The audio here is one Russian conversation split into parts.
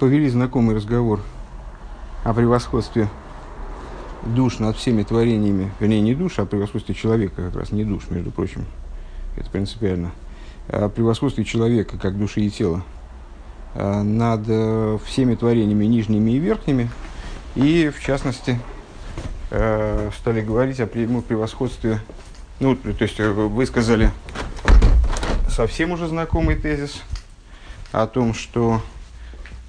повели знакомый разговор о превосходстве душ над всеми творениями, вернее, не душ, а превосходстве человека как раз, не душ, между прочим, это принципиально, о превосходстве человека как души и тела э, над э, всеми творениями нижними и верхними, и, в частности, э, стали говорить о превосходстве, ну, то есть высказали совсем уже знакомый тезис о том, что Э,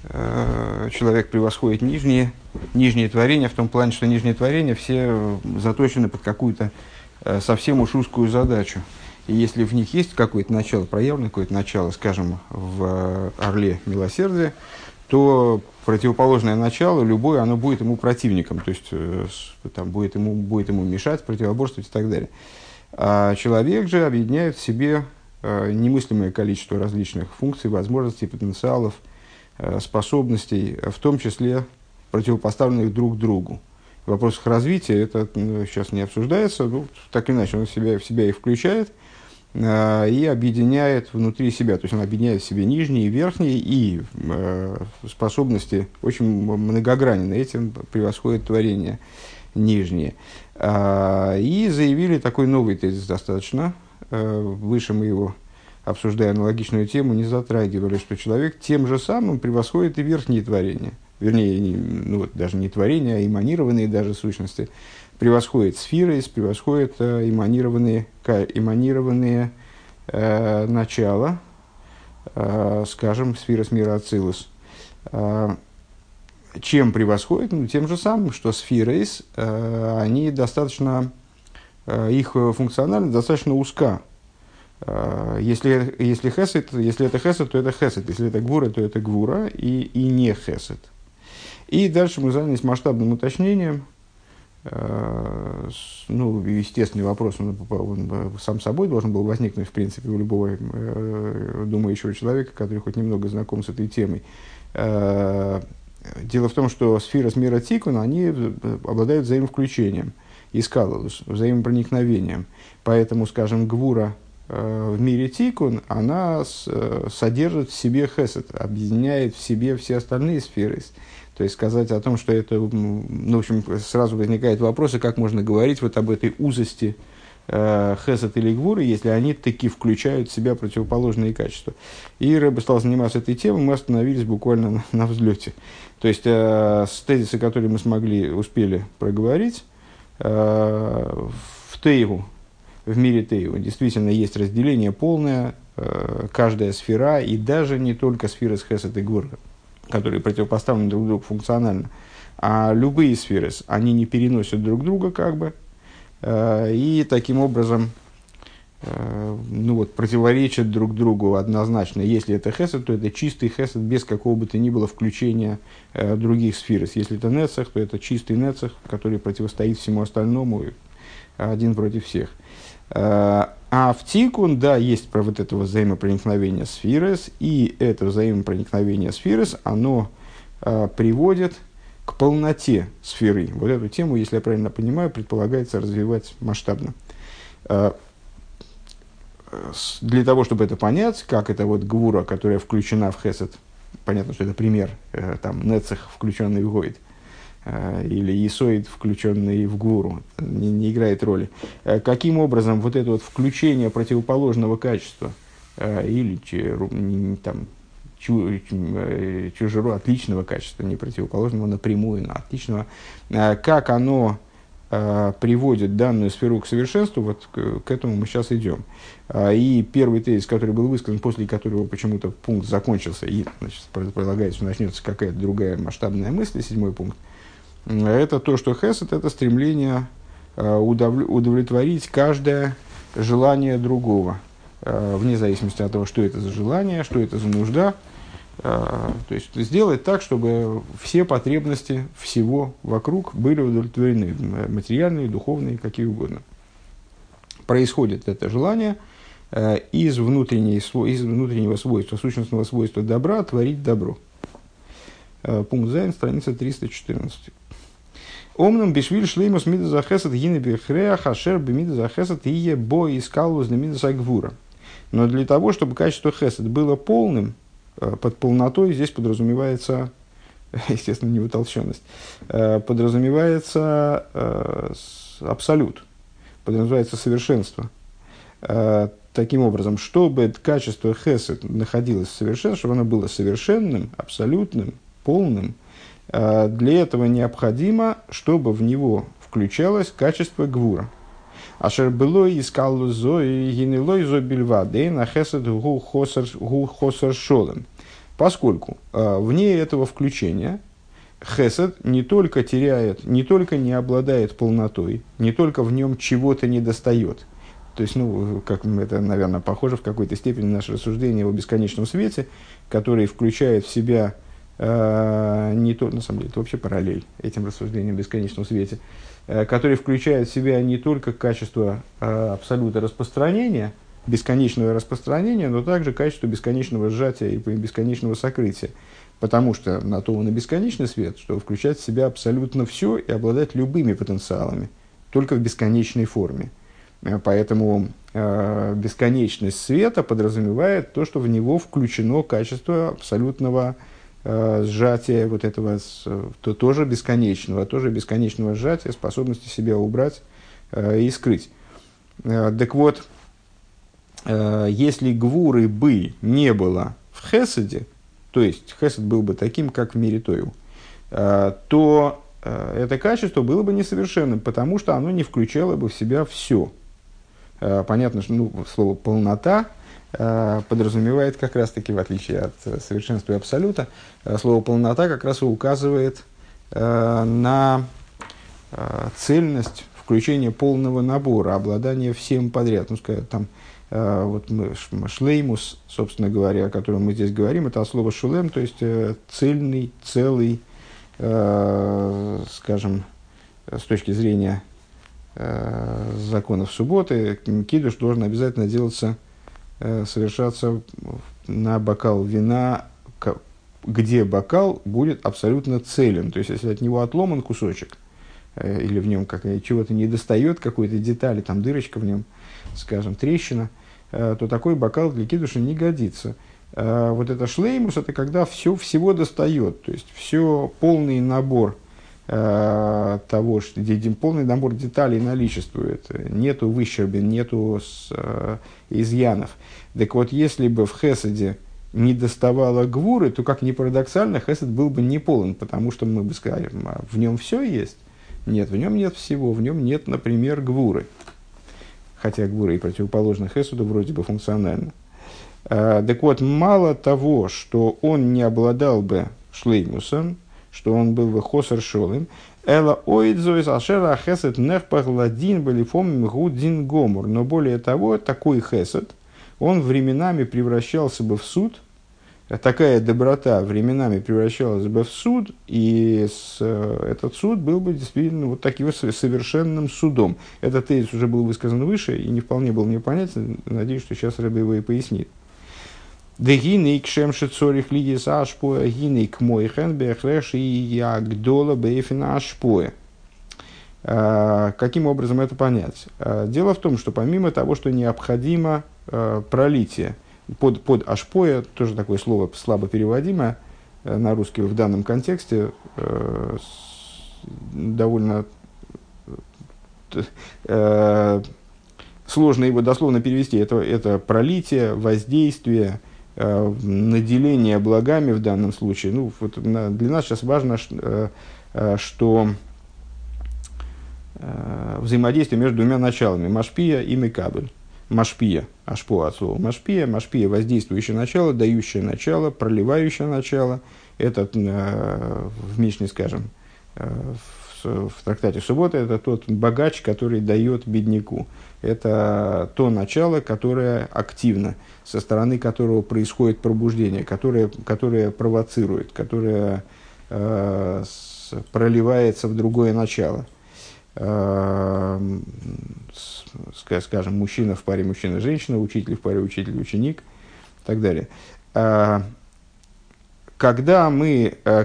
человек превосходит нижние, нижние творения, в том плане, что нижние творения все заточены под какую-то э, совсем уж узкую задачу. И если в них есть какое-то начало, проявлено какое-то начало, скажем, в э, «Орле милосердия», то противоположное начало, любое, оно будет ему противником, то есть там, будет, ему, будет ему мешать, противоборствовать и так далее. А человек же объединяет в себе немыслимое количество различных функций, возможностей, потенциалов – Э, способностей, в том числе противопоставленных друг другу. В вопросах развития это ну, сейчас не обсуждается, ну, так или иначе он себя, в себя их включает э, и объединяет внутри себя. То есть он объединяет в себе нижние и верхние, и э, способности очень многогранны. Этим превосходит творение нижние. Э, и заявили такой новый тезис достаточно. Э, выше мы его обсуждая аналогичную тему, не затрагивали, что человек тем же самым превосходит и верхние творения. Вернее, не, ну, вот, даже не творения, а эманированные даже сущности. Превосходит сферы, превосходит э, эманированные, эманированные э, начала, э, скажем, сфера с мира Ацилус. Э, чем превосходит? Ну, тем же самым, что сферы, э, они достаточно, э, их функциональность достаточно узка если, если, хесед, если это хесед, то это хесед. Если это гвура, то это гвура и, и не хесед. И дальше мы занялись масштабным уточнением. Э, ну, естественный вопрос, он, он сам собой должен был возникнуть, в принципе, у любого э, думающего человека, который хоть немного знаком с этой темой. Дело в том, что сфера с мира тикун, они обладают взаимовключением, искалус, взаимопроникновением. Поэтому, скажем, гвура – Э, в мире тикун, она э, содержит в себе хесед, объединяет в себе все остальные сферы. То есть сказать о том, что это, ну, в общем, сразу возникает вопрос, как можно говорить вот об этой узости э, хесед или гвуры, если они таки включают в себя противоположные качества. И Рэбе стал заниматься этой темой, мы остановились буквально на, на взлете. То есть э, с тезиса, которые мы смогли, успели проговорить, э, в Тейву, в мире Тейу. Действительно, есть разделение полное, э, каждая сфера, и даже не только сферы с Хесед и Гур, которые противопоставлены друг другу функционально, а любые сферы, они не переносят друг друга как бы, э, и таким образом э, ну вот, противоречат друг другу однозначно. Если это хесед, то это чистый хесед без какого бы то ни было включения других сфер. Если это нецех, то это чистый нецех, который противостоит всему остальному, один против всех. А в тикун, да, есть про вот это взаимопроникновение сферес, и это взаимопроникновение сферес, оно э, приводит к полноте сферы. Вот эту тему, если я правильно понимаю, предполагается развивать масштабно. Э, для того, чтобы это понять, как это вот гвура, которая включена в хесед, понятно, что это пример, э, там, нецех, включенный в гойд, Э, или исоид, включенный в гуру, не, не играет роли. Э, каким образом вот это вот включение противоположного качества э, или там, чужеру отличного качества, не противоположного напрямую, но отличного, как оно приводит данную сферу к совершенству, вот к, к этому мы сейчас идем. И первый тезис, который был высказан, после которого почему-то пункт закончился, и значит, предполагается, начнется какая-то другая масштабная мысль, седьмой пункт – это то, что хесед – это стремление э, удовлетворить каждое желание другого, э, вне зависимости от того, что это за желание, что это за нужда. Э, то есть сделать так, чтобы все потребности всего вокруг были удовлетворены, материальные, духовные, какие угодно. Происходит это желание из, внутренней, из внутреннего свойства, сущностного свойства добра творить добро. Пункт Зайн, страница 314. Омном бишвиль шлеймус мида захесет гины бихрея хашер бимида захесет ие бо искал возле мида сагвура. Но для того, чтобы качество хесед было полным, э, под полнотой здесь подразумевается естественно, не утолщенность, подразумевается абсолют, подразумевается совершенство. Таким образом, чтобы качество хесед находилось в совершенстве, чтобы оно было совершенным, абсолютным, полным, для этого необходимо, чтобы в него включалось качество гвура – Ашер было искал зо и гинелой зо бельвады на хесед гу хосер шолем. Поскольку э, вне этого включения хесед не только теряет, не только не обладает полнотой, не только в нем чего-то не достает. То есть, ну, как это, наверное, похоже в какой-то степени на наше рассуждение о бесконечном свете, который включает в себя не то, на самом деле, это вообще параллель этим рассуждениям о бесконечном свете, Э, который включает в себя не только качество э, абсолюта распространения, бесконечного распространения, но также качество бесконечного сжатия и бесконечного сокрытия. Потому что на то он и бесконечный свет, что включать в себя абсолютно все и обладать любыми потенциалами, только в бесконечной форме. Э, поэтому э, бесконечность света подразумевает то, что в него включено качество абсолютного э, сжатия вот этого, то, тоже бесконечного, тоже бесконечного сжатия, способности себя убрать э, и скрыть. Э, так вот, э, если гвуры бы не было в Хеседе, то есть Хесед был бы таким, как в мире Тою, э, то э, это качество было бы несовершенным, потому что оно не включало бы в себя все. Э, понятно, что ну, слово полнота Э, подразумевает как раз-таки, в отличие от э, совершенства и абсолюта, э, слово полнота как раз и указывает на цельность включения полного набора, обладания всем подряд. Ну, скажем, там, вот мы, шлеймус, собственно говоря, о котором мы здесь говорим, это слово шулем, то есть цельный, целый, скажем, с точки зрения законов субботы, кидуш должен обязательно делаться Э, совершаться на бокал вина, где бокал будет абсолютно целен. То есть, если от него отломан кусочек, э, или в нем чего-то не достает, какой-то детали, там дырочка в нем, скажем, трещина, э, то такой бокал для кидуша не годится. Вот это шлеймус, это когда все всего достает, то есть все полный набор Э, того, что полный набор деталей наличествует, нету выщербин, нету с, э, изъянов. Так вот, если бы в Хесаде не доставало гвуры, то, как ни парадоксально, Хесед был бы не полон, потому что мы бы сказали, а в нем все есть. Нет, в нем нет всего, в нем нет, например, гвуры. Хотя гвуры и противоположны Хесуду вроде бы функционально. Э, так вот, мало того, что он не обладал бы шлеймусом, что он был бы хосер шолым. Эла оидзоис ашера хесед нехпах ладин балифом гудин гомор. Но более того, такой хесед, он временами превращался бы в суд, такая доброта временами превращалась бы в суд, и с, э, этот суд был бы действительно вот таким совершенным судом. Этот тезис уже был высказан выше и не вполне был мне понятен. Надеюсь, что сейчас Рэбби его и пояснит. Дегины к шемши цорих лидис ашпоя, гины к мойхен бехреш и ягдола бейфина ашпоя. А, каким образом это понять? А, дело в том, что помимо того, что необходимо а, пролитие, под, под ашпоя, тоже такое слово слабо переводимое на русский в данном контексте, довольно сложно его дословно перевести. Это, это пролитие, воздействие, Э, наделение благами в данном случае, ну, вот для нас сейчас важно, э, э, что взаимодействие между двумя началами, Машпия и Мекабель. Машпия, ашпо от слова Машпия, Машпия – воздействующее начало, дающее начало, проливающее начало. Это в Мишне, скажем, в, в трактате Суббота, это тот богач, который дает бедняку. Это то начало, которое активно – со стороны которого происходит пробуждение, которое, которое провоцирует, которое э, с, проливается в другое начало. Э, скажем, мужчина в паре мужчина-женщина, учитель в паре учитель-ученик и так далее. Э, когда мы, э, э,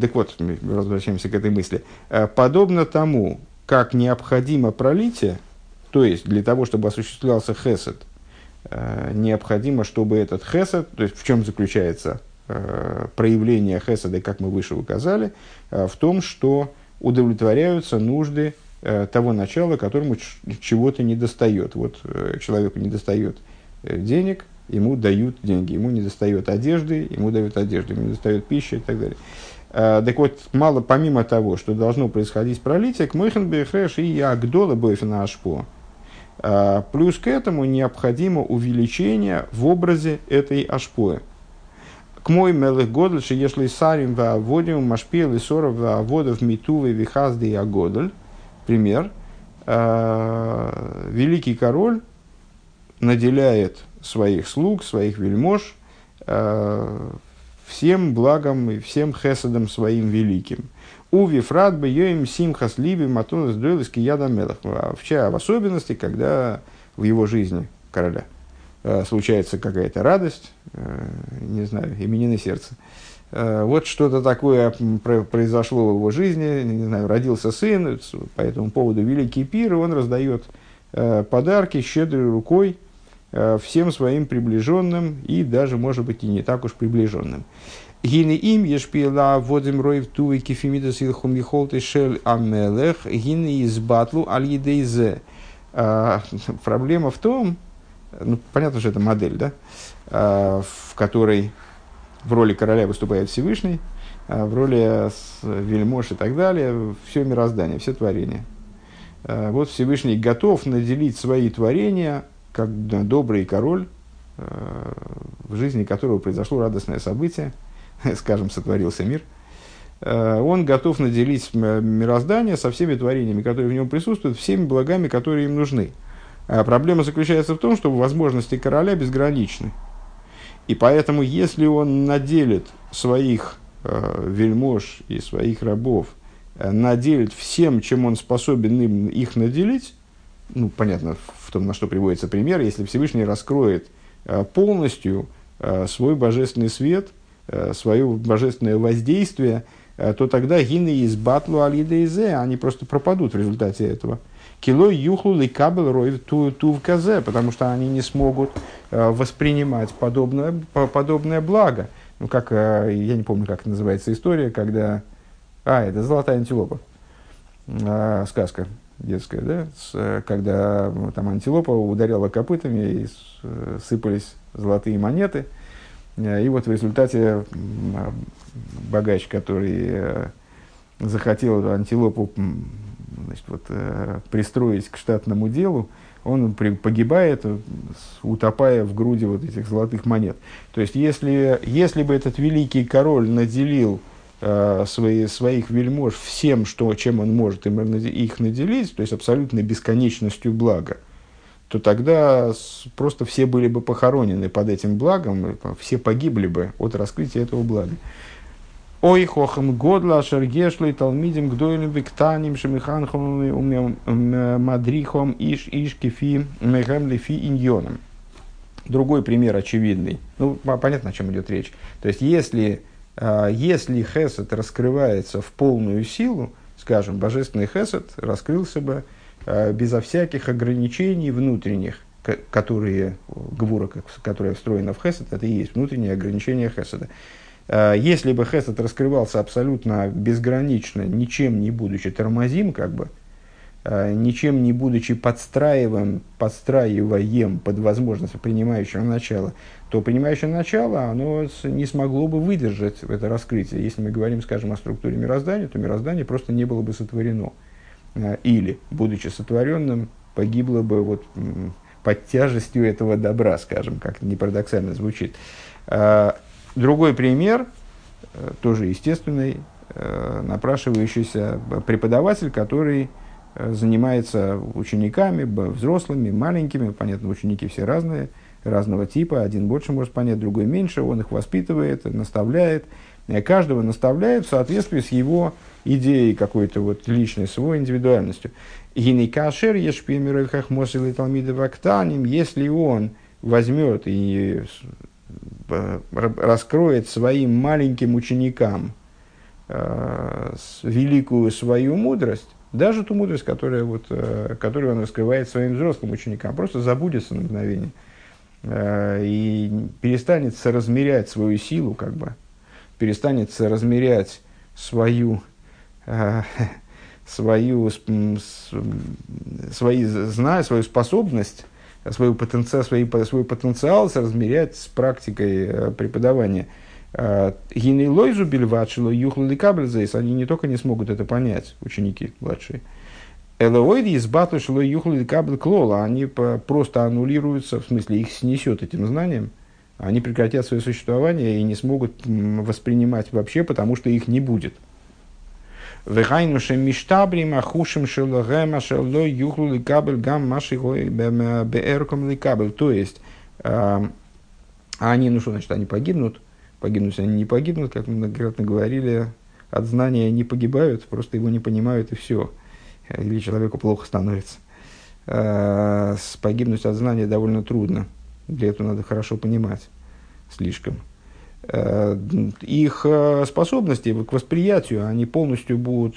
так вот, возвращаемся к этой мысли, э, подобно тому, как необходимо пролитие, то есть для того, чтобы осуществлялся хесед, Э, необходимо, чтобы этот хесед, то есть в чем заключается проявления хесада, как мы выше указали, в том, что удовлетворяются нужды того начала, которому чего-то не достает. Вот человеку не достает денег, ему дают деньги, ему не достает одежды, ему дают одежду, ему не достает пищи и так далее. А, так вот, мало помимо того, что должно происходить пролитие, к Мойхенбехреш и Агдола Бойфена Ашпо, а, плюс к этому необходимо увеличение в образе этой Ашпоя. К мой мелых годль, если сарим в аводим, машпил и соров в аводов митувы вихазды и агодль, пример, а, великий король наделяет своих слуг, своих вельмож всем благом и всем хесадом своим великим. У Вифрат бы йоим симхас ливи матунас дойлис кияда мелах. А в особенности, когда в его жизни короля э, случается какая-то радость, э, не знаю, именины сердца. Э, вот что-то такое произошло в его жизни, не знаю, родился сын, по этому поводу великий пир, и он раздает подарки щедрой рукой, Э, всем своим приближенным и даже, может быть, и не так уж приближенным. Гины им ешпила водим роев туи кефимидас илхум михолты шель амелех гины из батлу аль едейзе. Э, проблема в том, ну, понятно, что это модель, да, э, в которой в роли короля выступает Всевышний, в роли вельмож и так далее, все мироздание, все творения. Вот Всевышний готов наделить свои творения как добрый король, э, в жизни которого произошло радостное событие, скажем, сотворился мир, э, он готов наделить мироздание со всеми творениями, которые в нем присутствуют, всеми благами, которые им нужны. А проблема заключается в том, что возможности короля безграничны. И поэтому, если он наделит своих э, вельмож и своих рабов, э, наделит всем, чем он способен им их наделить, ну, понятно, в том, на что приводится пример, если Всевышний раскроет э, полностью э, свой божественный свет, э, свое божественное воздействие, то тогда гины из батлу алидейзе, они просто пропадут в результате этого. Кило юхлу и кабел рой ту, казе, потому что они не смогут воспринимать подобное, подобное благо. Ну, как, я не помню, как называется история, когда... А, это «Золотая антилопа», сказка детская, да, с, э, когда там антилопа ударяла копытами и э, сыпались золотые монеты. Э, и вот в результате богач, который захотел антилопу значит, вот, пристроить к штатному делу, он погибает, утопая в груди вот этих золотых монет. То есть, если, если бы этот великий король наделил свои, своих вельмож всем, что, чем он может им их наделить, то есть абсолютной бесконечностью блага, то тогда просто все были бы похоронены под этим благом, все погибли бы от раскрытия этого блага. Ой, хохам годла, шергешлой, талмидим, гдойлем, виктаним, шемиханхом, мадрихом, иш, иш, кефи, мехем, лефи, иньоном. Другой пример очевидный. Ну, понятно, о чем идет речь. То есть, если если хесед раскрывается в полную силу, скажем, божественный хесед раскрылся бы а, безо всяких ограничений внутренних, которые, гвура, которая встроена в хесед, это и есть внутренние ограничения хеседа. А, если бы хесед раскрывался абсолютно безгранично, ничем не будучи тормозим, как бы, ничем не будучи подстраиваем, подстраиваем под возможность принимающего начала, то принимающее начало оно не смогло бы выдержать это раскрытие. Если мы говорим, скажем, о структуре мироздания, то мироздание просто не было бы сотворено. Э, или, будучи сотворенным, погибло бы вот под тяжестью этого добра, скажем, как не парадоксально звучит. Э, другой пример, тоже естественный, напрашивающийся преподаватель, который Э, занимается учениками, взрослыми, маленькими, понятно, ученики все разные, разного типа, один больше может понять, другой меньше, он их воспитывает, наставляет, каждого наставляет в соответствии с его идеей какой-то вот личной, своей индивидуальностью. Мосил талмиды вактаним, если он возьмет и э, раскроет своим маленьким ученикам э, великую свою мудрость, даже ту мудрость, которая вот, э, которую он раскрывает своим взрослым ученикам, просто забудется на мгновение. э, и перестанет соразмерять свою силу, как бы, перестанет соразмерять свою, э, свою, свои, зная свою способность, свою потенциал, свой, свой потенциал соразмерять с практикой преподавания. Э, Гинейлойзу бельвачило юхлы кабельзейс, они не только не смогут это понять, ученики младшие, Элоиди из батлышло юхлы кабель клола, они просто аннулируются, в смысле их снесет этим знанием, они прекратят свое существование и не смогут воспринимать вообще, потому что их не будет. Вехайнушем миштабрим ахушим шелогема шело юхлу ликабель гам маши беэрком ликабель. То есть, э, они, ну что значит, они погибнут, погибнуть они не погибнут, как мы многократно говорили, от знания не погибают, просто его не понимают и все. Или человеку плохо становится. Э, погибнуть от знания довольно трудно. Для этого надо хорошо понимать слишком. Э, их э, способности к восприятию, они полностью будут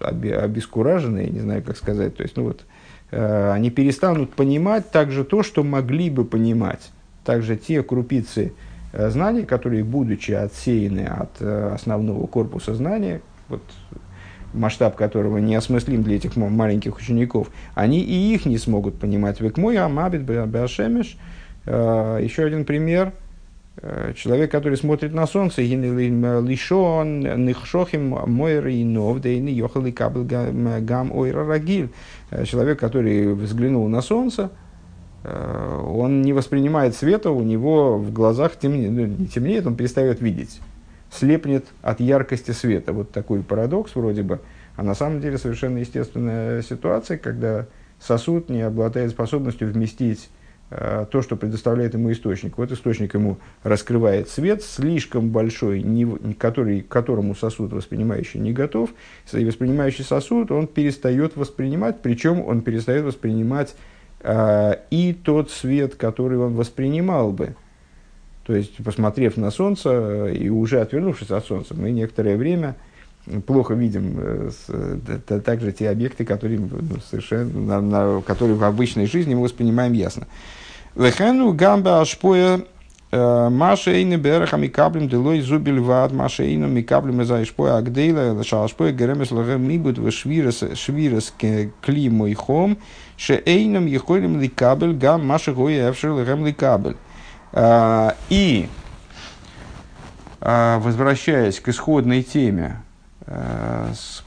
обескуражены, я не знаю, как сказать. То есть, ну вот, они перестанут понимать также то, что могли бы понимать. Также те крупицы знаний, которые, будучи отсеяны от основного корпуса знания, вот, масштаб которого не осмыслим для этих маленьких учеников, они и их не смогут понимать. Век мой амабит башемеш. Еще один пример – Э, человек, который смотрит на солнце, лишон, нихшохим, мойр и нов, да и йохал и кабл гам ойра рагиль. Э, человек, который взглянул на солнце, э, он не воспринимает света, у него в глазах темнеет, ну, не темнеет, он перестает видеть, слепнет от яркости света. Вот такой парадокс вроде бы, а на самом деле совершенно естественная ситуация, когда сосуд не обладает способностью вместить Э, то, что предоставляет ему источник. Вот источник ему раскрывает свет слишком большой, не, который, к которому сосуд воспринимающий не готов. И воспринимающий сосуд он перестает воспринимать, причем он перестает воспринимать э, и тот свет, который он воспринимал бы. То есть, посмотрев на солнце э, и уже отвернувшись от солнца, мы некоторое время плохо видим э, также те объекты, которые, ну, совершенно, на, на, которые в обычной жизни мы воспринимаем ясно. Вехену гамба ашпоя э, Маша эйны береха микаблем делой зубиль вад, Маша эйну микаблем из ашпоя агдейла, лаша ашпоя геремес лагем мибут в швирес кли мой хом, эйном ехолем ликабель гам Маша гоя лагем ликабель. И возвращаясь к исходной теме,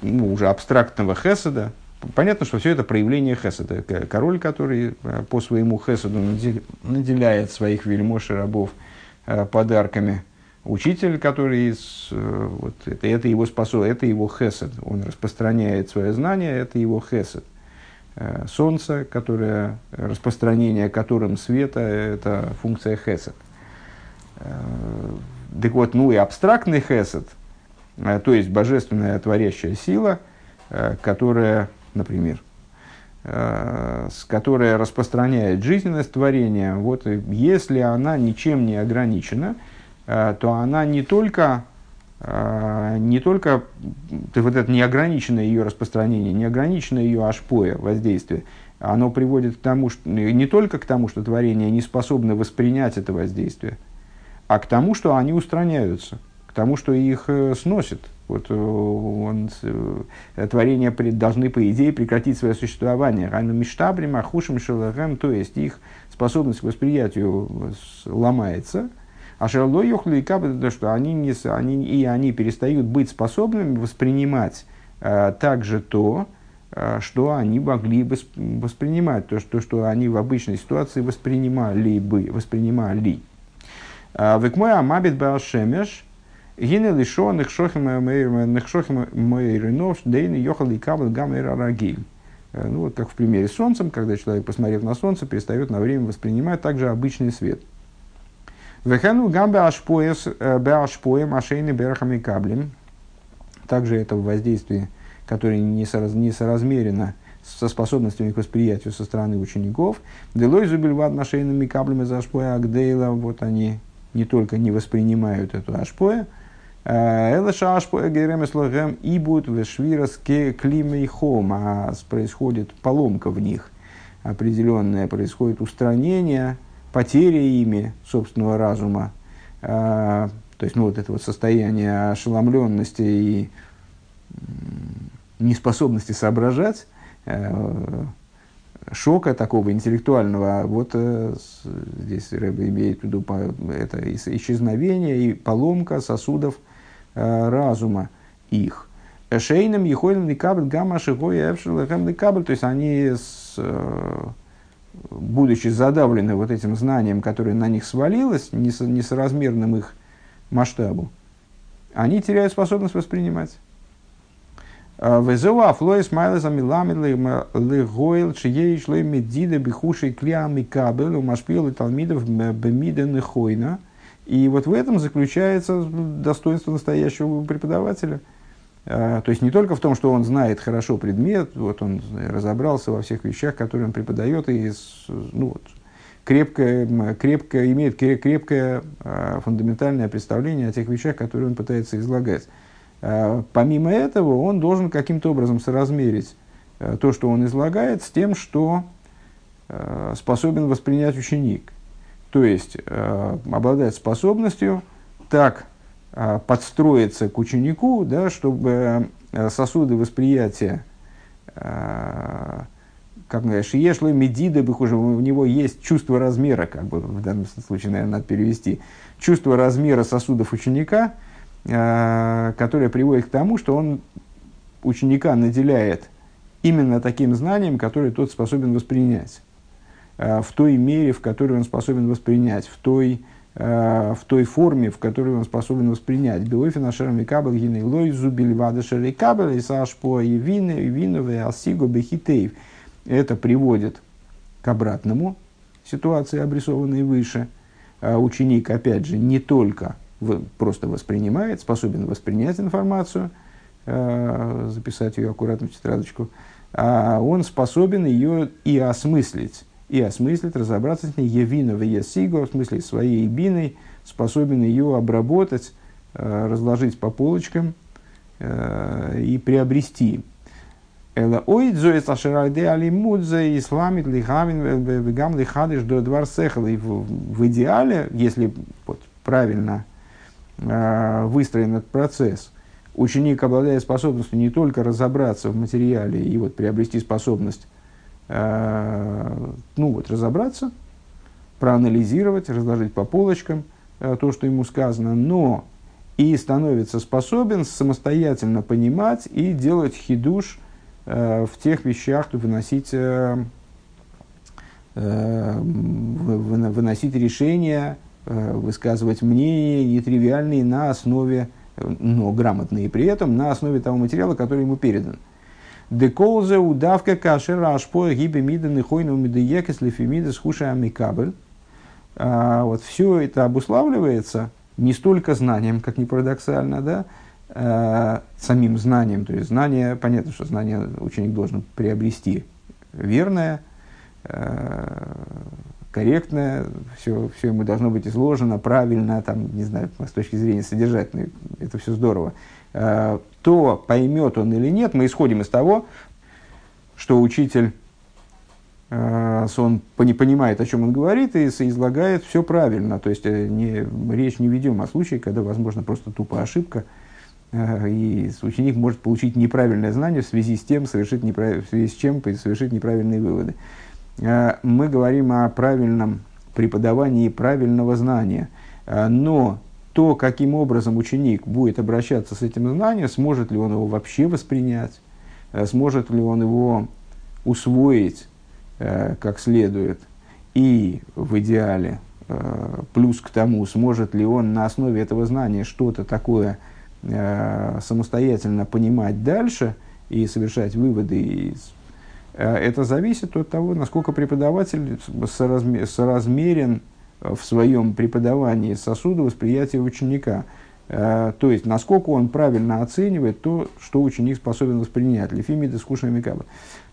ну, уже абстрактного хеседа, Понятно, что все это проявление хесада. Король, который э, по своему хесаду наделяет своих вельмож и рабов э, подарками. Учитель, который, вот, это, это его способ, это его хесад. Он распространяет свое знание, это его хесад. Солнце, которое, распространение которым света, это функция хесад. Так вот, ну и абстрактный хесад, то есть божественная творящая сила, которая например, э, которая распространяет жизненность творения, вот если она ничем не ограничена, э, то она не только, э, не только то вот это неограниченное ее распространение, неограниченное ее ашпоя, воздействие, оно приводит к тому, что, не только к тому, что творение не способно воспринять это воздействие, а к тому, что они устраняются, к тому, что их сносит – вот э, он, э, творения должны, по идее, прекратить свое существование. Райну миштабрим, ахушим шелахем, то есть их способность к восприятию ломается. А шерло йохли и что они, не, они, и они перестают быть способными воспринимать а, также то, а, что они могли бы воспринимать, то, что, что они в обычной ситуации воспринимали бы, воспринимали. Векмой амабит баашемеш – Гине лишо нехшохим мейринов дейны йохал и кабл гаммер арагиль. Э, ну вот как в примере с солнцем, когда человек, посмотрев на солнце, перестает на время воспринимать также обычный свет. Вехану гамбе ашпоес э, беашпоем ашейны берахами каблем. Также это в воздействии, которое несоразмерено со способностями к восприятию со стороны учеников. Делой зубильвад машейными каблями за ашпоя агдейла. Вот они не только не воспринимают эту ашпоя, Элэша ашпо эгеремес логем ибут вешвирас климей хом, а происходит поломка в них. определенное, происходит устранение, потеря ими собственного разума, то есть ну, вот это вот состояние ошеломленности и неспособности соображать, шока такого интеллектуального, а вот э, здесь Рэбе имеет в виду это исчезновение и поломка сосудов э, разума их. Шейном ехолем декабель гамма шигоя эвшел декабель, то есть они, с, э, будучи задавлены вот этим знанием, которое на них свалилось, несоразмерным их масштабу, они теряют способность воспринимать. Везеу афлоис майлеза миламид легойл чией шлой медида бихушей клиами кабель у машпил и талмидов бемида нехойна. И вот в этом заключается достоинство настоящего преподавателя. То есть не только в том, что он знает хорошо предмет, вот он разобрался во всех вещах, которые он преподает, и ну, вот, крепко, крепко, имеет крепкое фундаментальное представление о тех вещах, которые он пытается излагать. Э, помимо этого, он должен каким-то образом соразмерить то, что он излагает, с тем, что способен воспринять ученик. То есть, обладает способностью так подстроиться к ученику, да, чтобы сосуды восприятия, как говоришь, ешло медида бы хуже, у него есть чувство размера, как бы в данном случае, наверное, надо перевести, чувство размера сосудов ученика – Э, которая приводит к тому, что он ученика наделяет именно таким знанием, которое тот способен воспринять, э, в той мере, в которой он способен воспринять, в той, э, в той форме, в которой он способен воспринять. Белойфи нашерами кабел гины лой зубили вадашери кабел и сашпо и вины и винове асиго бехитеев. Это приводит к обратному ситуации, обрисованной выше. Ученик, опять же, не только просто воспринимает, способен воспринять информацию, э, записать ее аккуратно в тетрадочку, а он способен ее и осмыслить, и осмыслить, разобраться с ней, евину в есиго, в смысле своей биной, способен ее обработать, э, разложить по полочкам э, и приобрести. Эла ойдзо из ашерайде алимудзе исламит лихавин вегам лихадыш до двар В идеале, если вот, правильно Э, выстроен этот процесс, ученик обладает способностью не только разобраться в материале и вот приобрести способность, ну вот разобраться, проанализировать, разложить по полочкам э, то, что ему сказано, но и становится способен самостоятельно понимать и делать хидуш в тех вещах, выносить, выносить решения, Э, высказывать мнения нетривиальные на основе, но грамотные при этом, на основе того материала, который ему передан. Деколзе удавка кашер ашпо гибе миден и хойну мидеекес лефемида с амикабель. А, вот все это обуславливается не столько знанием, как ни парадоксально, да, а, самим знанием. То есть знание, понятно, что знание ученик должен приобрести верное, а, корректное, все, все ему должно быть изложено правильно, там, не знаю, с точки зрения содержательной, это все здорово, э, то поймет он или нет, мы исходим из того, что учитель, э, он не понимает, о чем он говорит, и излагает все правильно. То есть э, не, речь не ведем о случае, когда, возможно, просто тупо ошибка, и ученик может получить неправильное знание в связи с тем, совершить неправ... в связи с чем совершить неправильные выводы. Э, мы говорим о правильном преподавании правильного знания. Э, но то, каким образом ученик будет обращаться с этим знанием, сможет ли он его вообще воспринять, э, сможет ли он его усвоить как следует, и в идеале плюс к тому, сможет ли он на основе этого знания что-то такое самостоятельно понимать дальше и совершать выводы Э, это зависит от того, насколько преподаватель соразмерен в своем преподавании сосуда восприятия ученика. Э, то есть, насколько он правильно оценивает то, что ученик способен воспринять. Лефимиды скучно микаба.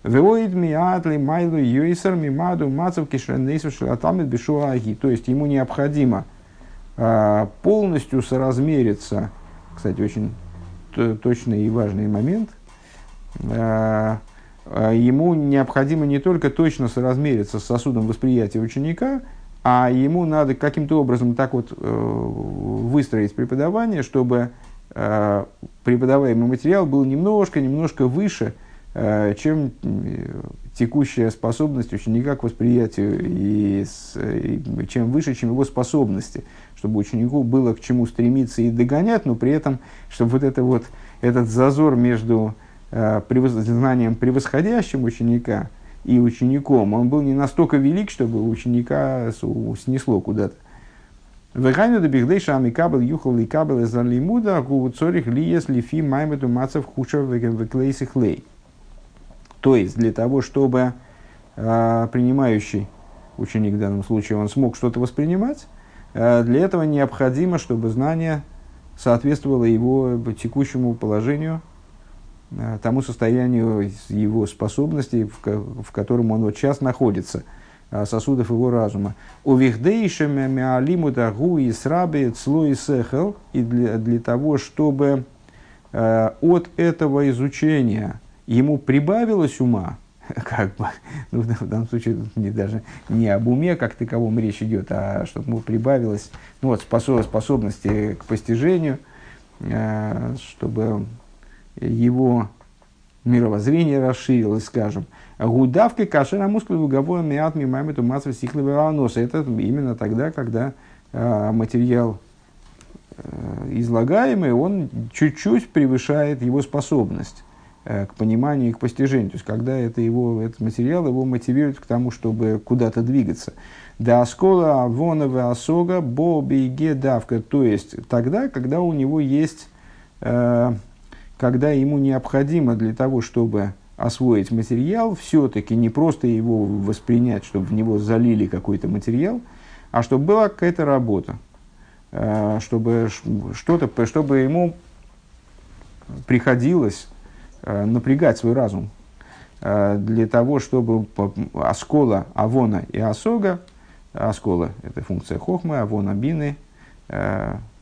Веоид миатли майлу юисер мимаду мацав кишренейсу шилатамид бешуаги. То есть, ему необходимо э, полностью соразмериться, кстати, очень точный и важный момент, ему необходимо не только точно соразмериться с сосудом восприятия ученика, а ему надо каким-то образом так вот выстроить преподавание, чтобы преподаваемый материал был немножко, немножко выше, чем текущая способность ученика к восприятию, и, с, и чем выше, чем его способности, чтобы ученику было к чему стремиться и догонять, но при этом, чтобы вот, это вот этот зазор между э, превос, знанием превосходящим ученика и учеником, он был не настолько велик, чтобы ученика снесло куда-то. Вегайну да бихдейша амикабел юхал и кабел из алимуда гу цорих ли если фи маймету мацев хуша веклейсих лей. То есть, для того, чтобы э, принимающий ученик в данном случае, он смог что-то воспринимать, э, для этого необходимо, чтобы знание соответствовало его текущему положению, тому состоянию его способностей, в, в котором он вот сейчас находится, э, сосудов его разума. У вихдейшами миалиму дагу и сраби цло и сехел, и для, для того, чтобы э, от этого изучения – ему прибавилось ума, как бы, ну, в данном случае не, даже не об уме как таковом речь идет, а чтобы ему прибавилось ну, вот, способности к постижению, э, чтобы его мировоззрение расширилось, скажем. Гудавка кашера мускулы уговора миат мимамиту мацва сихлевого носа. Это именно тогда, когда э, материал э, излагаемый, он чуть-чуть превышает его способность. Э, к пониманию и к постижению. То есть, когда это его, этот материал его мотивирует к тому, чтобы куда-то двигаться. Да аскола авонова осога бобиге давка. То есть, тогда, когда у него есть, э, когда ему необходимо для того, чтобы освоить материал, все-таки не просто его воспринять, чтобы в него залили какой-то материал, а чтобы была какая-то работа, э, чтобы, что-то, чтобы ему приходилось Э, напрягать свой разум. Э, для того, чтобы оскола, авона и осога, оскола – это функция хохмы, авона – бины,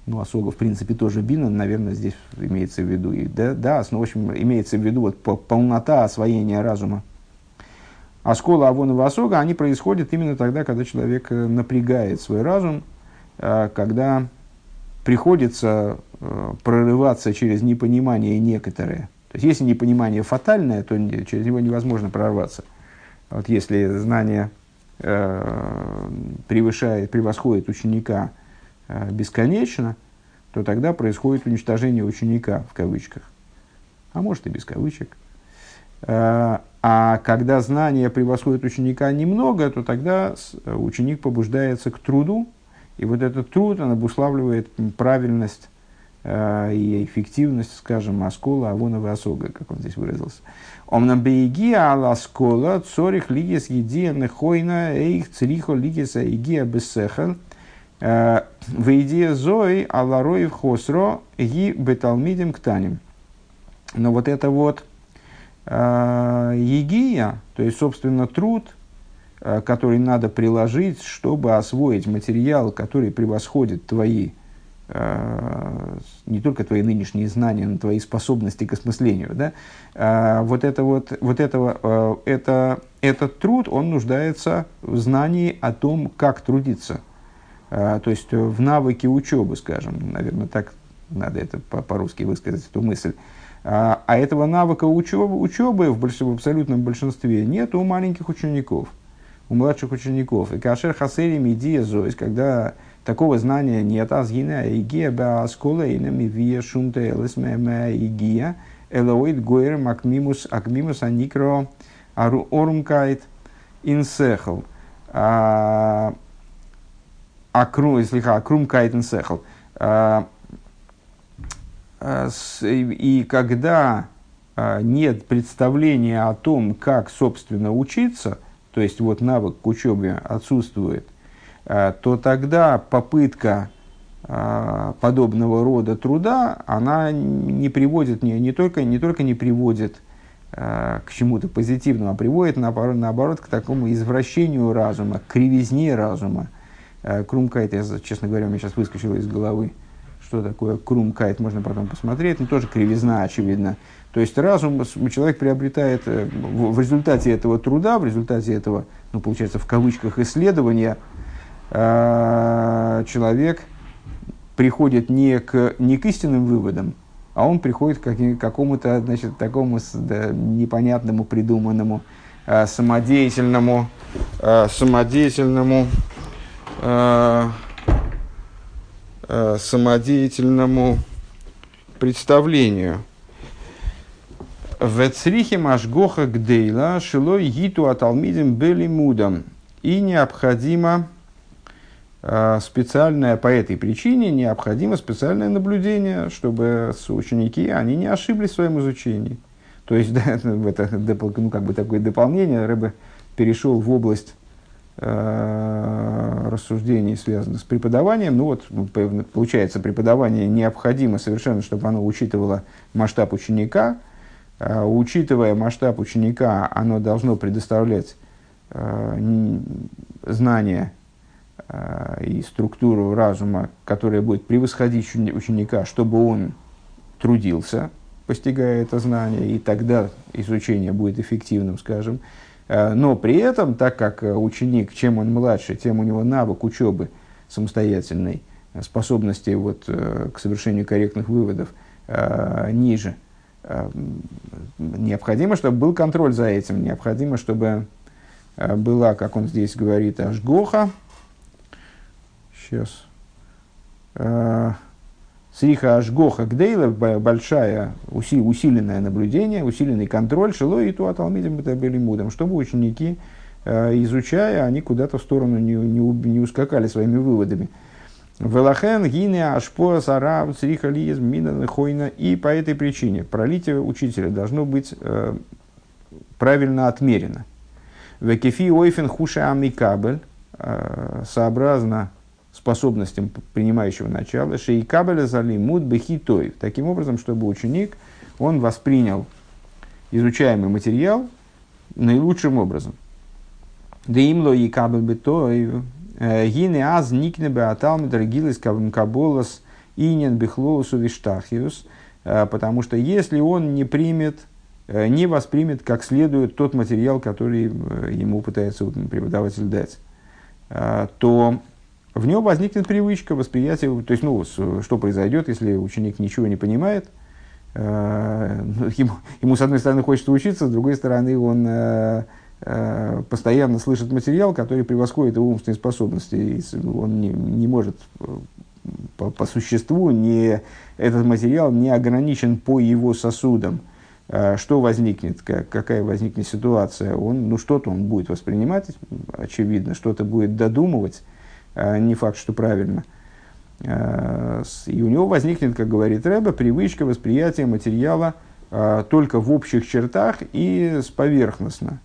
ну, осога, в принципе, тоже бина, наверное, здесь имеется в виду. И, да, да, ну, в общем, имеется в виду вот, полнота освоения разума. Оскола, авона и осога, они происходят именно тогда, когда человек напрягает свой разум, когда приходится прорываться через непонимание некоторые – то есть, если непонимание фатальное, то через него невозможно прорваться. Вот если знание э, превышает, превосходит ученика э, бесконечно, то тогда происходит уничтожение ученика, в кавычках. А может и без кавычек. Э, а когда знание превосходит ученика немного, то тогда ученик побуждается к труду, и вот этот труд, он обуславливает правильность Э, и эффективность, скажем, оскола, авонова осога, как он здесь выразился. Омнам бейги ала скола цорих лигес едия нехойна эйх црихо лигеса игия бессехал э, в идее зои алароев хосро ги беталмидим ктаним. Но вот это вот э, егия, то есть, собственно, труд, который надо приложить, чтобы освоить материал, который превосходит твои Э, не только твои нынешние знания, но твои способности к осмыслению, да, вот это вот, вот этого, э, это, этот труд, он нуждается в знании о том, как трудиться, то есть в навыке учебы, скажем, наверное, так надо это по-русски высказать, эту мысль. А, а этого навыка учебы, учебы в, больш, в абсолютном большинстве нет у маленьких учеников, у младших учеников. И кашер хасери мидия зоис, когда такого знания нет. Азгина игия ба асколейна мивия шумта элесмема игия элоид гойр макмимус акмимус аникро ару орумкайт инсехл. Акрум, слегка, акрумкайт инсехл. И когда а, нет представления о том, как, собственно, учиться, то есть вот навык к учебе отсутствует, то тогда попытка подобного рода труда, она не приводит, не, не, только, не только не приводит к чему-то позитивному, а приводит наоборот, наоборот к такому извращению разума, к кривизне разума. Крумка это, честно говоря, у меня сейчас выскочило из головы, что такое крумкайт, можно потом посмотреть, но тоже кривизна, очевидно. То есть разум человек приобретает в результате этого труда, в результате этого, ну, получается, в кавычках, исследования, человек приходит не к, не к истинным выводам, а он приходит к какому-то значит, такому да, непонятному, придуманному, э, самодеятельному, э, самодеятельному, э, э, самодеятельному представлению. В црихе машгоха гдейла шилой гиту аталмидим были мудом. И необходимо а, специальное, по этой причине необходимо специальное наблюдение, чтобы ученики они не ошиблись в своем изучении. То есть, да, это ну, как бы такое дополнение, Рэбе перешел в область э, рассуждений, связанных с преподаванием. Ну вот, ну, получается, преподавание необходимо совершенно, чтобы оно учитывало масштаб ученика. Э, учитывая масштаб ученика, оно должно предоставлять э, знания Э, и структуру разума, которая будет превосходить ученика, чтобы он трудился, постигая это знание, и тогда изучение будет эффективным, скажем. Э, но при этом, так как ученик, чем он младше, тем у него навык учебы самостоятельной, способности вот, э, к совершению корректных выводов ниже, необходимо, чтобы был контроль за этим, необходимо, чтобы была, как он здесь говорит, ажгоха, Сейчас. Сриха Ашгоха Гдейла, большая, усиленное наблюдение, усиленный контроль, шило и ту аталмидим мудом, чтобы ученики, а, изучая, они куда-то в сторону не, не, не ускакали своими выводами. Велахен, гине, ашпо, сарав, сриха, лиез, мина, хойна. И по этой причине пролитие учителя должно быть э, правильно отмерено. Векефи ойфен хуша амикабель, э, сообразно способностям принимающего начала, шейкабеля залимут бехитой. Таким образом, чтобы ученик, он воспринял изучаемый материал наилучшим образом. Да имло и кабель бетой, э, гине аз никне беаталми дорогилась каболас инен бехлоусу виштахиус, э, потому что если он не примет, э, не воспримет как следует тот материал, который ему пытается преподаватель дать, то в нем возникнет привычка восприятия, то есть, ну, что произойдет, если ученик ничего не понимает, э, ну, ему, ему, с одной стороны, хочется учиться, с другой стороны, он э, э, постоянно слышит материал, который превосходит его умственные способности, и он не, не может по, по существу, не, этот материал не ограничен по его сосудам. Что возникнет, как, какая возникнет ситуация, он, ну, что-то он будет воспринимать, очевидно, что-то будет додумывать, не факт, что правильно. А, и у него возникнет, как говорит Рэба, привычка восприятия материала а, только в общих чертах и поверхностно.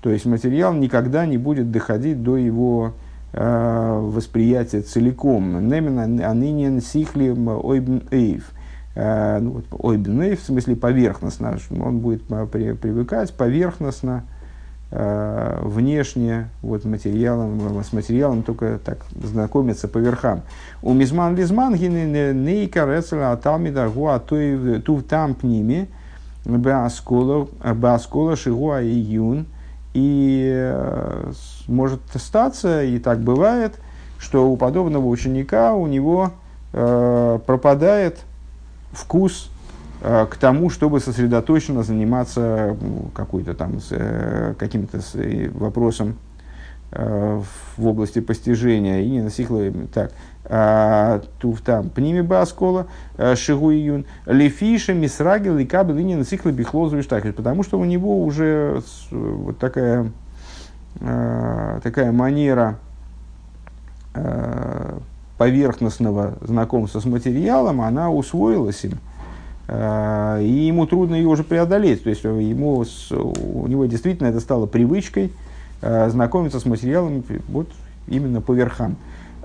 То есть материал никогда не будет доходить до его восприятия целиком. Немена анинен сихли ойбн эйв. Ну, ойбн эйв в смысле поверхностно. Он будет привыкать поверхностно Э, внешне вот, материалом, с материалом только так знакомиться по верхам. У мизман лизман нейка рецела аталмида гуа тув там пними бааскола шигуа июн. И э, может статься, и так бывает, что у подобного ученика у него э, пропадает вкус Э, к тому, чтобы сосредоточенно заниматься какой-то там э, каким-то вопросом э, в области постижения. И не насихла так а, тув там пними баскола шигу июн лефиша мисрагил и кабел и не насихла бихлозу штахель потому что у него уже вот такая такая манера поверхностного знакомства с материалом она усвоилась им. Э, и ему трудно ее уже преодолеть. То есть ему, у него действительно это стало привычкой э, знакомиться с материалом вот именно по верхам.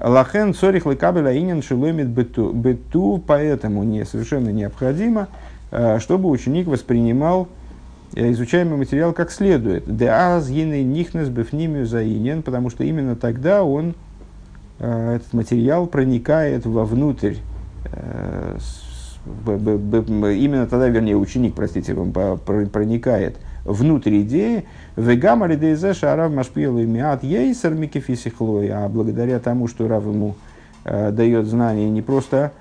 Лахен цорих лекабеля инин шеломит бету, поэтому не, совершенно необходимо, э, чтобы ученик воспринимал изучаемый материал как следует. Деаз гины нихнес бефнимию заинен, потому что именно тогда он, этот материал проникает вовнутрь именно тогда, вернее, ученик, простите, проникает внутрь идеи, вегам алидейзе шарав машпил и миат ейсер микефисихлой, а благодаря тому, что Рав ему э, дает знание не просто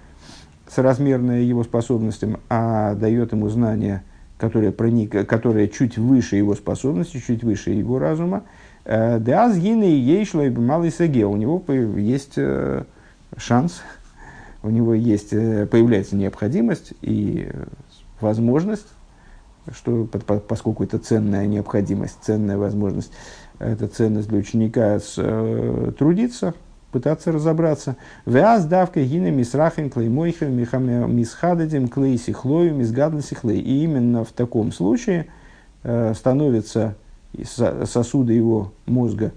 соразмерное его способностям, а дает ему знание, которое, проник, которое чуть выше его способностей, чуть выше его разума, э, Деаз гины и малый саге. У него есть э, шанс, у него есть, появляется необходимость и возможность что, поскольку это ценная необходимость, ценная возможность, это ценность для ученика с, э, трудиться, пытаться разобраться. Вяз давка гина мисрахин клеймойхем мисхададим клейси хлою мисгадлиси хлей. И именно в таком случае э, становятся сосуды его мозга,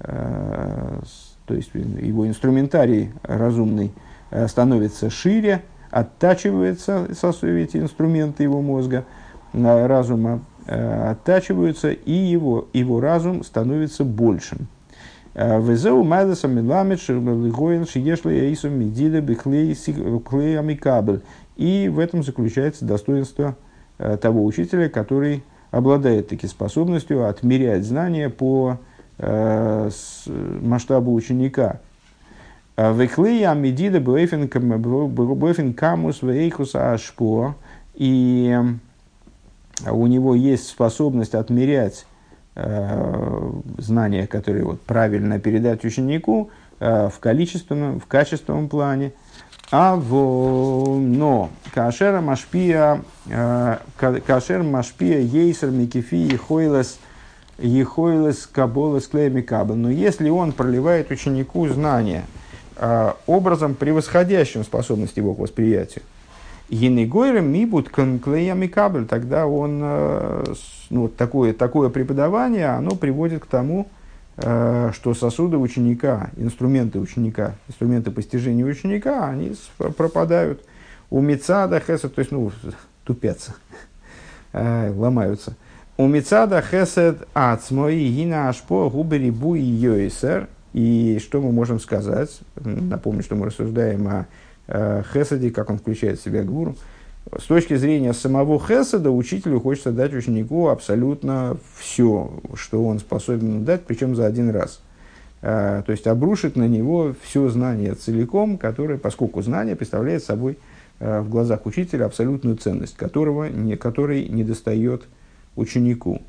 э, то есть его инструментарий разумный, э, становится шире, оттачиваются эти инструменты его мозга – разума э, оттачиваются, и его, его разум становится большим. Э, Везеу майлеса миламет шербелигоин шиешли эйсу медида бихлей амикабель. И в этом заключается достоинство э, того учителя, который обладает таки способностью отмерять знания по масштабу ученика. Вехлея медида бэйфен камус вейхус ашпо. И у него есть способность отмерять э, знания, которые вот, правильно передать ученику э, в количественном, в качественном плане. А в, но כאשר המשפיע, э, כאשר המשפיע יותר מכפי יכולת יכולת קבלת כלי המקבל. Но если он проливает ученику знания образом превосходящим способность его к восприятию, Енегойрем мибут конклеями кабель, тогда он, э, ну, такое, такое преподавание, оно приводит к тому, э, что сосуды ученика, инструменты ученика, инструменты постижения ученика, они пропадают. У Мицада Хесед, то есть, ну, тупятся, ломаются. У Мицада Хесед Ацмои Гина Ашпо Губери Буи Йойсер. И что мы можем сказать? Напомню, что мы рассуждаем о Э, Хесаде, как он включает в себя гуру. С точки зрения самого Хесада, учителю хочется дать ученику абсолютно все, что он способен дать, причем за один раз. Э, то есть обрушить на него все знание целиком, которое, поскольку знание представляет собой э, в глазах учителя абсолютную ценность, которого, не, которой не достает ученику.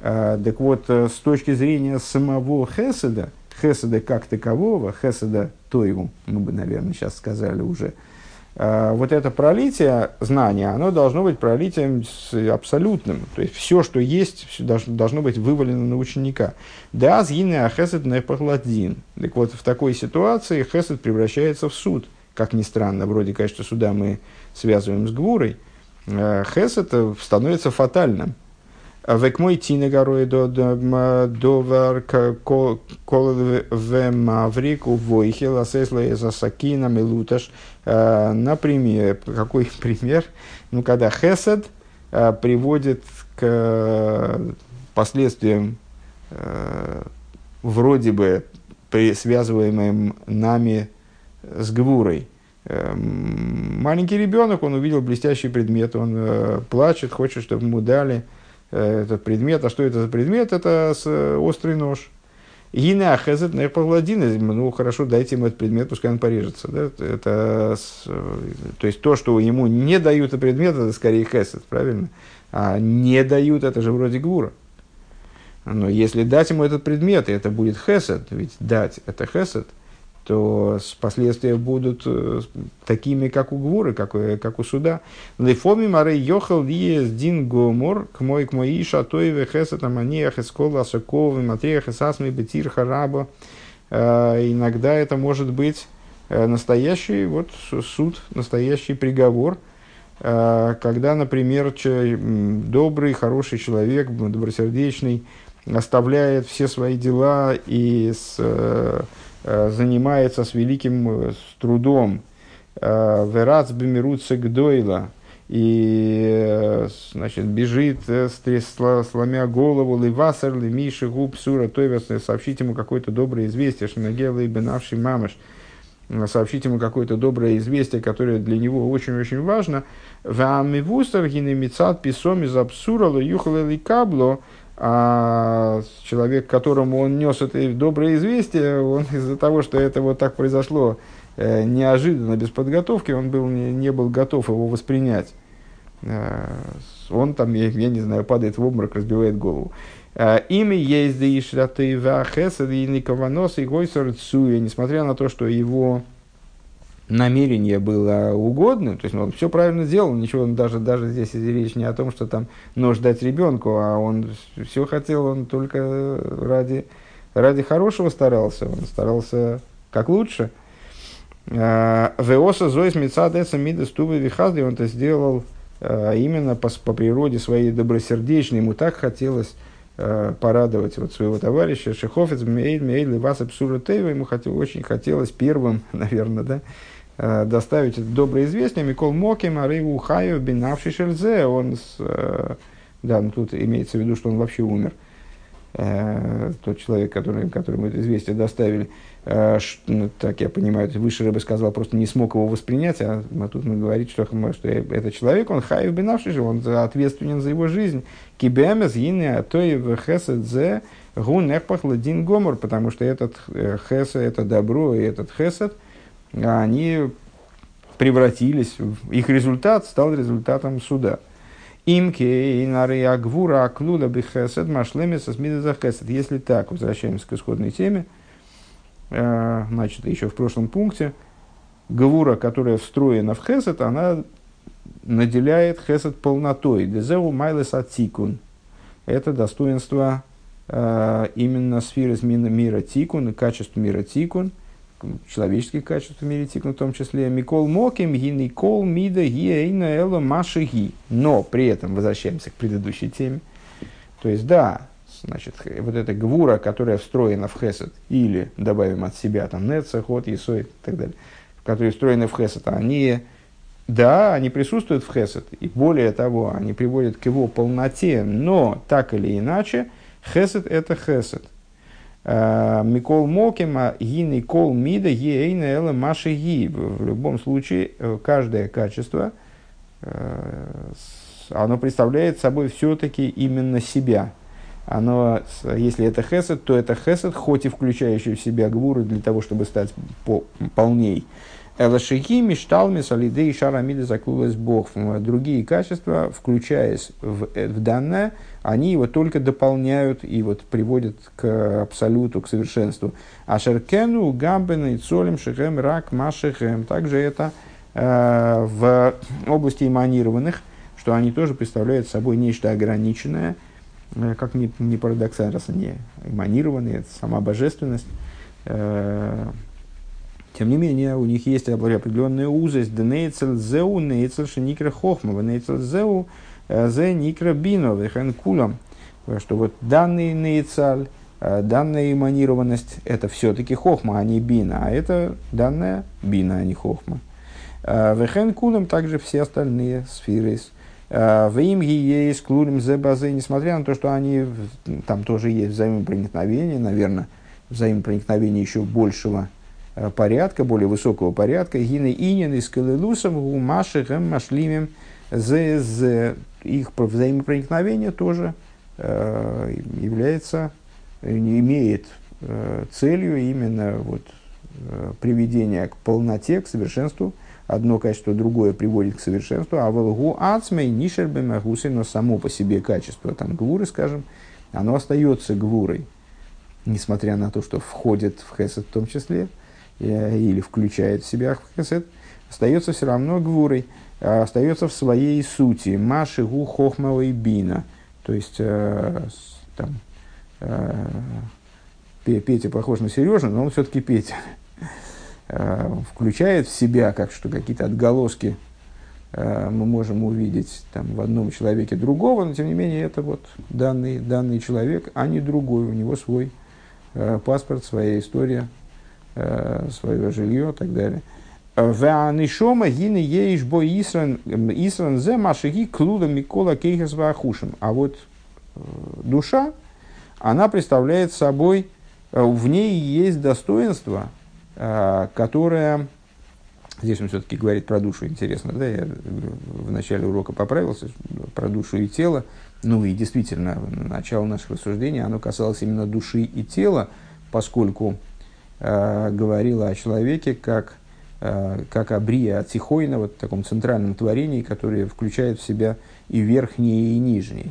Так вот, с точки зрения самого Хеседа, Хеседа как такового, Хеседа Тойгу, мы бы, наверное, сейчас сказали уже, а, вот это пролитие знания, оно должно быть пролитием абсолютным. То есть все, что есть, все должно, быть вывалено на ученика. Да, згины а хесед не похладин. Так вот, в такой ситуации хесед превращается в суд. Как ни странно, вроде, конечно, суда мы связываем с гвурой. А, хесед становится фатальным. Век мой тина горой до довар кол в маврик у войхил асесла из асакина милуташ. Например, какой пример? Ну, когда хесед приводит к последствиям вроде бы связываемым нами с гвурой. Маленький ребенок, он увидел блестящий предмет, он плачет, хочет, чтобы ему дали – Э, этот предмет. А что это за предмет? Это э, острый нож. Гина хезет на ну хорошо, дайте ему этот предмет, пускай он порежется. Да? Это, то есть то, что ему не дают этот предмет, это скорее хесед, правильно? А не дают, это же вроде гура. Но если дать ему этот предмет, и это будет хесед, ведь дать это хесед, то последствия будут э, такими, как у Гвуры, как, как у суда. Лефоми маре йохал диес дин гомор к мой к моей шатоеве хесета маниях эскола сокова матриях эсасми бетир хараба. Э, иногда это может быть э, настоящий вот, суд, настоящий приговор, когда, например, добрый, хороший человек, добросердечный, оставляет все свои дела и с Э, занимается с великим э, с трудом. Э, Верац бемирутся гдойла. И, значит, бежит, сломя голову, ливасар, лимиши, губ, сура, тойвес, сообщить ему какое-то доброе известие, что нагела и бенавший мамаш. сообщить ему какое-то доброе известие, которое для него очень-очень важно. Вамивустар гинемицат писом из абсурала юхала кабло, а человек, которому он нес это доброе известие, он из-за того, что это вот так произошло э, неожиданно, без подготовки, он был, не, не был готов его воспринять. Э, он там, я, я не знаю, падает в обморок, разбивает голову. Э, Имя есть да ишраты вахесад и никованос и гойсор несмотря на то, что его намерение было угодным, то есть ну, он все правильно сделал, ничего, даже, даже здесь речь не о том, что там нож дать ребенку, а он все хотел, он только ради, ради хорошего старался, он старался как лучше. Э, Веоса зоис мецадеса мидас тубы вихазли, он это сделал э, именно по, по природе своей добросердечной, ему так хотелось Э, порадовать вот своего товарища. Шехофец Мейд Мейд Левас Абсура Тейва, ему хотел, очень хотелось первым, наверное, да, доставить это доброе известие. Микол Моким, Арейву Хаю, Бенавши Шельзе, он, с, э, да, ну тут имеется в виду, что он вообще умер. Тот человек, который, которому это известие доставили. Э, ну, так я понимаю, выше рыба сказал, просто не смог его воспринять, а тут мы говорим, что, что этот человек, он хайв бенавший же, он ответственен за его жизнь. Кибемес гине атоев хесед гун ладин гомор, потому что этот э, хесед, это добро и этот хесед, они превратились, их результат стал результатом суда. Имки и нары агвура аклуда бихесед машлемеса смида хесед. Если так, возвращаемся к исходной теме, Э, значит, еще в прошлом пункте, Гавура, которая встроена в Хесед, она наделяет Хесед полнотой. Дезеу майлес атикун. Это достоинство э, именно сферы мира тикун, качество мира тикун, человеческие качества в мире тикун в том числе. Микол моким ги никол мида ги эйна эло маши ги. Но при этом, возвращаемся к предыдущей теме, то есть, да, значит, вот эта гвура, которая встроена в хесед, или добавим от себя там неца, ход, и так далее, которые встроены в хесед, они, да, они присутствуют в хесед, и более того, они приводят к его полноте, но так или иначе, хесед это хесед. А, Микол Мокима, Гини Кол Мида, Ейна Эла Маши Ги. В любом случае, э, каждое качество, э, оно представляет собой все-таки именно себя – оно, если это хесед, то это хесед, хоть и включающий в себя гвуры для того, чтобы стать по, полней. Элашихи, Мишталми, Солиды и Шарамиды заклулась Бог. Другие качества, включаясь в, э, в данное, они его только дополняют и вот приводят к абсолюту, к совершенству. А Шеркену, Гамбена, Ицолем, Шехем, Рак, Машехем. Также это э, в области эманированных, что они тоже представляют собой нечто ограниченное – Э, как ни, ни парадоксально, раз они эманированы, это сама божественность, э, тем не менее, у них есть определенная узость. Денейцел зеу, нейцел шеникра хохма, нейцел зеу, э, зе никра бино, вехен кулам. Что вот данный нейцаль, данная эманированность, это все-таки хохма, а не бина, а это данная бина, а не хохма. Вехен кулам также все остальные сферы Э, в им есть клурим зе базы, несмотря на то, что они, там тоже есть взаимопроникновение, наверное, взаимопроникновение еще большего э, порядка, более высокого порядка. Гины инин и скалилусом гумашихем машлимем зе зе. Их взаимопроникновение тоже э, является, имеет целью именно вот, приведение к полноте, к совершенству одно качество другое приводит к совершенству, а волгу ацмей нишербе магусы, но само по себе качество, там гвуры, скажем, оно остается гвурой, несмотря на то, что входит в хесед в том числе, э, или включает в себя в хесед, остается все равно гвурой, а остается в своей сути. Маши гу хохмава и бина. То есть, э, там, э, Петя похож на Сережу, но он все-таки Петя. Э, включает в себя, как что какие-то отголоски э, мы можем увидеть там, в одном человеке другого, но тем не менее это вот данный, данный человек, а не другой, у него свой э, паспорт, своя история, свое жилье и так далее. Ванишома гины еиш бо исран исран зе машиги клуда микола кейхас вахушим. А вот душа, она представляет собой, в ней есть достоинство, которая Здесь он все-таки говорит про душу, интересно, да, я в начале урока поправился, про душу и тело. Ну и действительно, начало наших рассуждений, оно касалось именно души и тела, поскольку э, говорило о человеке как, э, как о брия от Тихойна, вот таком центральном творении, которое включает в себя и верхние, и нижние.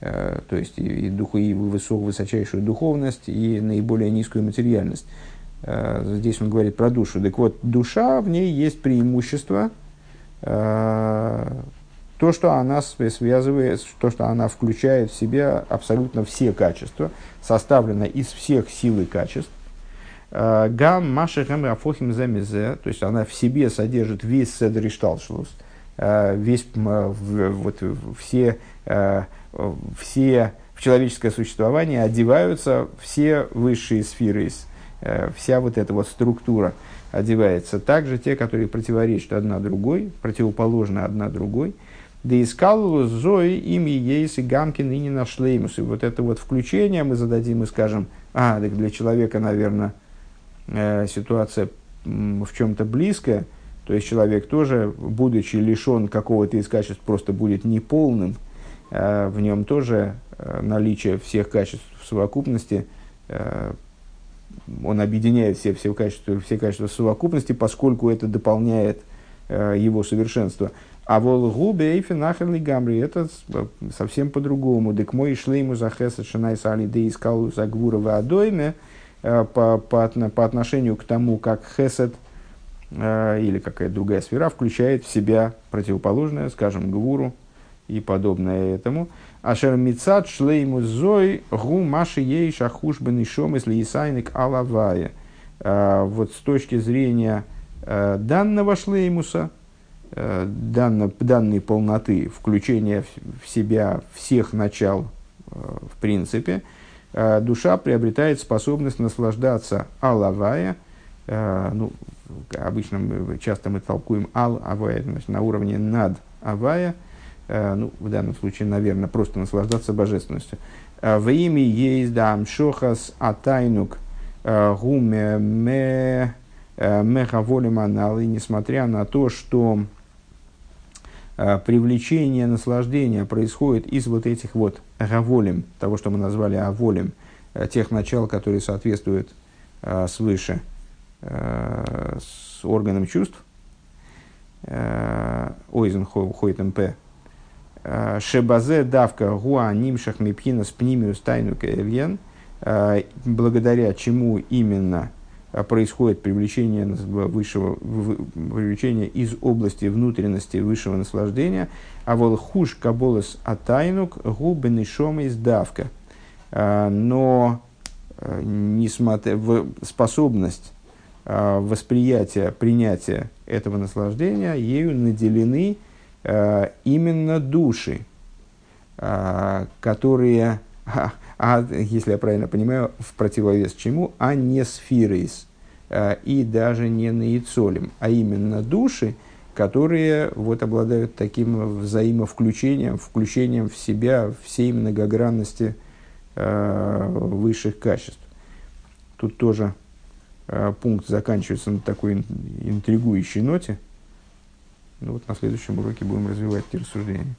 Э, то есть и, и, духу, и высок, высочайшую духовность, и наиболее низкую материальность. Здесь он говорит про душу. Так вот, душа, в ней есть преимущество, то, что она связывает, то, что она включает в себя абсолютно все качества, составлена из всех сил и качеств. Э, гам машехам афохим замезе, то есть она в себе содержит весь седришталшлус, весь, вот, все, все в человеческое существование одеваются все высшие сферы Э, вся вот эта вот структура одевается. Также те, которые противоречат одна другой, противоположны одна другой. Да искал Зои ими Ейс и Гамкин и не нашлеймус. И вот это вот включение мы зададим и скажем, а, так для человека, наверное, э, ситуация в чем-то близкая, то есть человек тоже, будучи лишен какого-то из качеств, просто будет неполным, э, в нем тоже наличие всех качеств в совокупности он объединяет все, все, качества, все качества совокупности, поскольку это дополняет э, его совершенство. А волгубе эйфи нахерли гамри, это совсем по-другому. Дек мой шлейму за хесед шинай сали де искал за гвура адойме э, по, по, по отношению к тому, как хесед э, или какая-то другая сфера включает в себя противоположное, скажем, гвуру и подобное этому – Ашер мицат шлейму зой гу маши ей шахуш бен ишом если исайник алавая. А, вот с точки зрения данного шлеймуса, а, данно, данной полноты, включения в себя всех начал в принципе, душа приобретает способность наслаждаться алавая, ну, обычно мы, часто мы толкуем ал авая, значит, на уровне над авая – Э, ну, в данном случае, наверное, просто наслаждаться божественностью. Э, в имя есть дам шохас атайнук э, гуме ме мехаволим аналы, несмотря на то, что привлечение наслаждения происходит из вот этих вот гаволим, того, что мы назвали аволим, тех начал, которые соответствуют свыше с органом чувств, ойзен хойтем п, Шебазе давка гуа нимшах мипхина с пнимиус тайну кэльен, э, благодаря чему именно э, происходит привлечение, высшего, привлечение из области внутренности высшего наслаждения, а вол хуш каболос атайнук губен и давка. Э, но несмотря в способность восприятия, принятия этого наслаждения, ею наделены именно души, которые, а, а, если я правильно понимаю, в противовес чему, а не сфирис и даже не наицолем, а именно души, которые вот обладают таким взаимовключением, включением в себя всей многогранности э, высших качеств. Тут тоже э, пункт заканчивается на такой интригующей ноте – ну вот на следующем уроке будем развивать эти рассуждения.